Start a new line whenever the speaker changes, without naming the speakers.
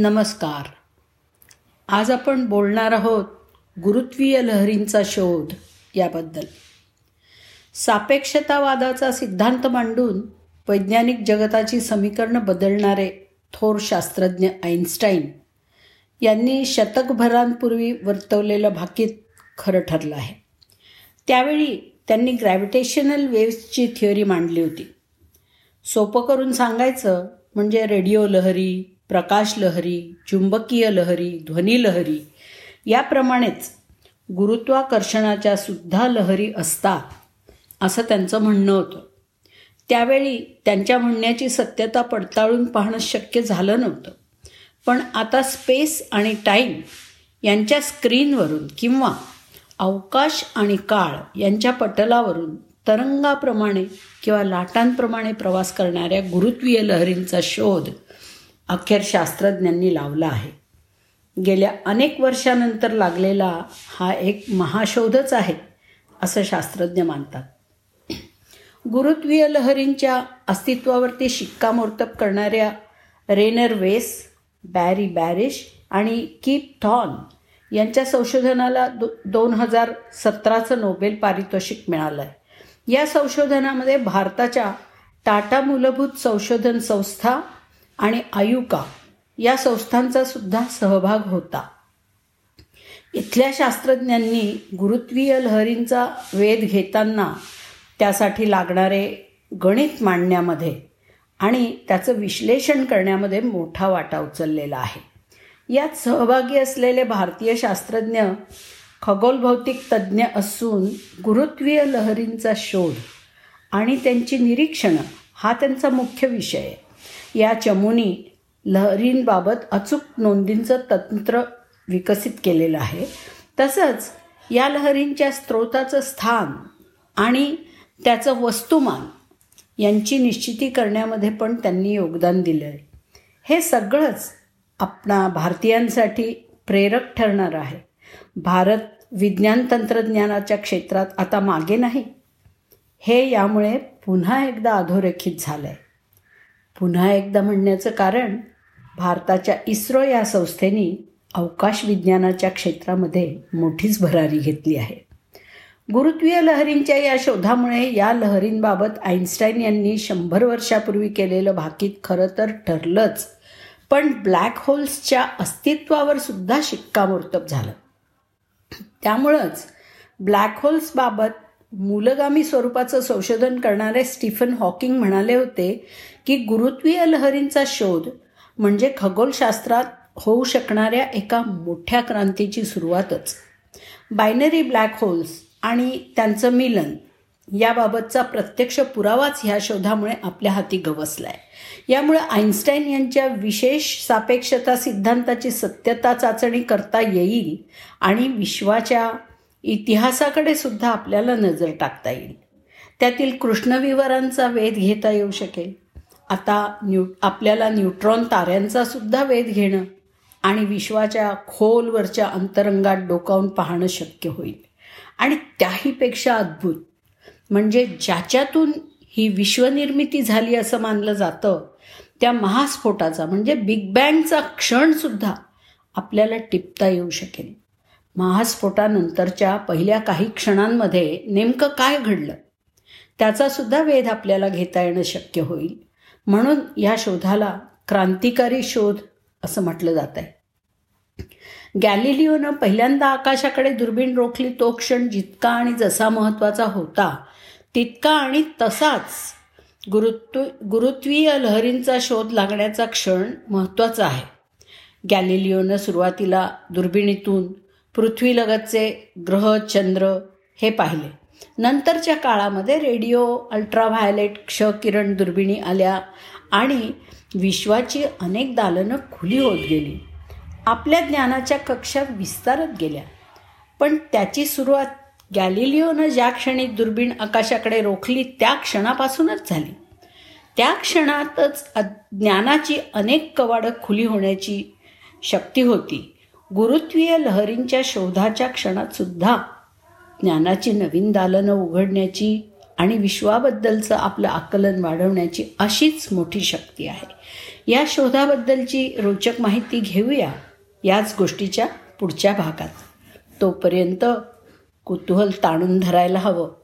नमस्कार. आज आपण बोलणार आहोत गुरुत्वीय लहरींचा शोध याबद्दल. सापेक्षतावादाचा सिद्धांत मांडून वैज्ञानिक जगताची समीकरणं बदलणारे थोर शास्त्रज्ञ आईन्स्टाईन यांनी शतकभरांपूर्वी वर्तवलेलं भाकीत खरं ठरलं आहे. त्यावेळी त्यांनी ग्रॅव्हिटेशनल वेव्सची थिअरी मांडली होती. सोपं करून सांगायचं म्हणजे रेडिओ लहरी प्रकाश लहरी चुंबकीय लहरी ध्वनी लहरी याप्रमाणेच गुरुत्वाकर्षणाच्या सुद्धा लहरी असतात असं त्यांचं म्हणणं होतं. त्यावेळी त्यांच्या म्हणण्याची सत्यता पडताळून पाहणं शक्य झालं नव्हतं. पण आता स्पेस आणि टाईम यांच्या स्क्रीनवरून किंवा अवकाश आणि काळ यांच्या पटलावरून तरंगाप्रमाणे किंवा लाटांप्रमाणे प्रवास करणाऱ्या गुरुत्वीय लहरींचा शोध अखेर शास्त्रज्ञांनी लावला आहे. गेल्या अनेक वर्षानंतर लागलेला हा एक महाशोधच आहे असं शास्त्रज्ञ मानतात. गुरुत्वीय लहरींच्या अस्तित्वावरती शिक्कामोर्तब करणाऱ्या रेनर वेस बॅरी बॅरिश आणि कीप थॉन यांच्या संशोधनाला दो दोन हजार सतराचं नोबेल पारितोषिक मिळालं आहे या संशोधनामध्ये भारताच्या टाटा मूलभूत संशोधन संस्था आणि आयुका या संस्थांचा सुद्धा सहभाग होता. इथल्या शास्त्रज्ञांनी गुरुत्वीय लहरींचा वेध घेताना त्यासाठी लागणारे गणित मांडण्यामध्ये आणि त्याचं विश्लेषण करण्यामध्ये मोठा वाटा उचललेला आहे. यात सहभागी असलेले भारतीय शास्त्रज्ञ खगोलभौतिक तज्ज्ञ असून गुरुत्वीय लहरींचा शोध आणि त्यांची निरीक्षणं हा त्यांचा मुख्य विषय आहे. या चमूनी लहरींबाबत अचूक नोंदींचं तंत्र विकसित केलेलं आहे. तसंच या लहरींच्या स्रोताचं स्थान आणि त्याचं वस्तुमान यांची निश्चिती करण्यामध्ये पण त्यांनी योगदान दिलं आहे हे सगळंच आपणा भारतीयांसाठी प्रेरक ठरणार आहे. भारत विज्ञान तंत्रज्ञानाच्या क्षेत्रात आता मागे नाही. हे यामुळे पुन्हा एकदा अधोरेखित झालं आहे पुन्हा एकदा म्हणण्याचं कारण भारताच्या इस्रो या संस्थेने अवकाश विज्ञानाच्या क्षेत्रामध्ये मोठीच भरारी घेतली आहे. गुरुत्वीय लहरींच्या या शोधामुळे या लहरींबाबत आईन्स्टाईन यांनी शंभर वर्षापूर्वी केलेलं भाकीत खरं तर ठरलंच पण ब्लॅक होल्सच्या अस्तित्वावर सुद्धा शिक्कामोर्तब झालं. त्यामुळंच ब्लॅक होल्सबाबत मूलगामी स्वरूपाचं संशोधन करणारे स्टीफन हॉकिंग म्हणाले होते की गुरुत्वीय लहरींचा शोध म्हणजे खगोलशास्त्रात होऊ शकणाऱ्या एका मोठ्या क्रांतीची सुरुवातच. बायनरी ब्लॅक होल्स आणि त्यांचं मिलन याबाबतचा प्रत्यक्ष पुरावाच ह्या शोधामुळे आपल्या हाती गवसला आहे यामुळे आईन्स्टाईन यांच्या विशेष सापेक्षता सिद्धांताची सत्यता चाचणी करता येईल आणि विश्वाच्या इतिहासाकडे सुद्धा आपल्याला नजर टाकता येईल. त्यातील कृष्णविवरांचा वेध घेता येऊ शकेल. आता न्यू आपल्याला न्यूट्रॉन ताऱ्यांचा सुद्धा वेध घेणं आणि विश्वाच्या खोलवरच्या अंतरंगात डोकावून पाहणं शक्य होईल. आणि त्याहीपेक्षा अद्भुत म्हणजे ज्याच्यातून ही विश्वनिर्मिती झाली असं मानलं जातं त्या महास्फोटाचा म्हणजे बिग बँगचा क्षणसुद्धा आपल्याला टिपता येऊ शकेल. महास्फोटानंतरच्या पहिल्या काही क्षणांमध्ये नेमकं काय घडलं? त्याचा सुद्धा वेध आपल्याला घेता येणं शक्य होईल. म्हणून या शोधाला क्रांतिकारी शोध असं म्हटलं जात आहे. गॅलिलिओनं पहिल्यांदा आकाशाकडे दुर्बीण रोखली तो क्षण जितका आणि जसा महत्त्वाचा होता तितका आणि तसाच गुरुत्व गुरुत्वीय लहरींचा शोध लागण्याचा क्षण महत्त्वाचा आहे. गॅलिलिओनं सुरुवातीला दुर्बिणीतून पृथ्वीलगतचे ग्रह चंद्र हे पाहिले. नंतरच्या काळामध्ये रेडिओ अल्ट्राव्हायलेट क्षकिरण दुर्बिणी आल्या आणि विश्वाची अनेक दालनं खुली होत गेली. आपल्या ज्ञानाच्या कक्षा विस्तारत गेल्या. पण त्याची सुरुवात गॅलिलिओनं ज्या क्षणी दुर्बीण आकाशाकडे रोखली त्या क्षणापासूनच झाली. त्या क्षणातच ज्ञानाची अनेक कवाडं खुली होण्याची शक्ती होती. गुरुत्वीय लहरींच्या शोधाच्या क्षणात सुद्धा ज्ञानाची नवीन दालनं उघडण्याची आणि विश्वाबद्दलचं आपलं आकलन वाढवण्याची अशीच मोठी शक्ती आहे. या शोधाबद्दलची रोचक माहिती घेऊया याच गोष्टीच्या पुढच्या भागात. तोपर्यंत कुतूहल ताणून धरायला हवं.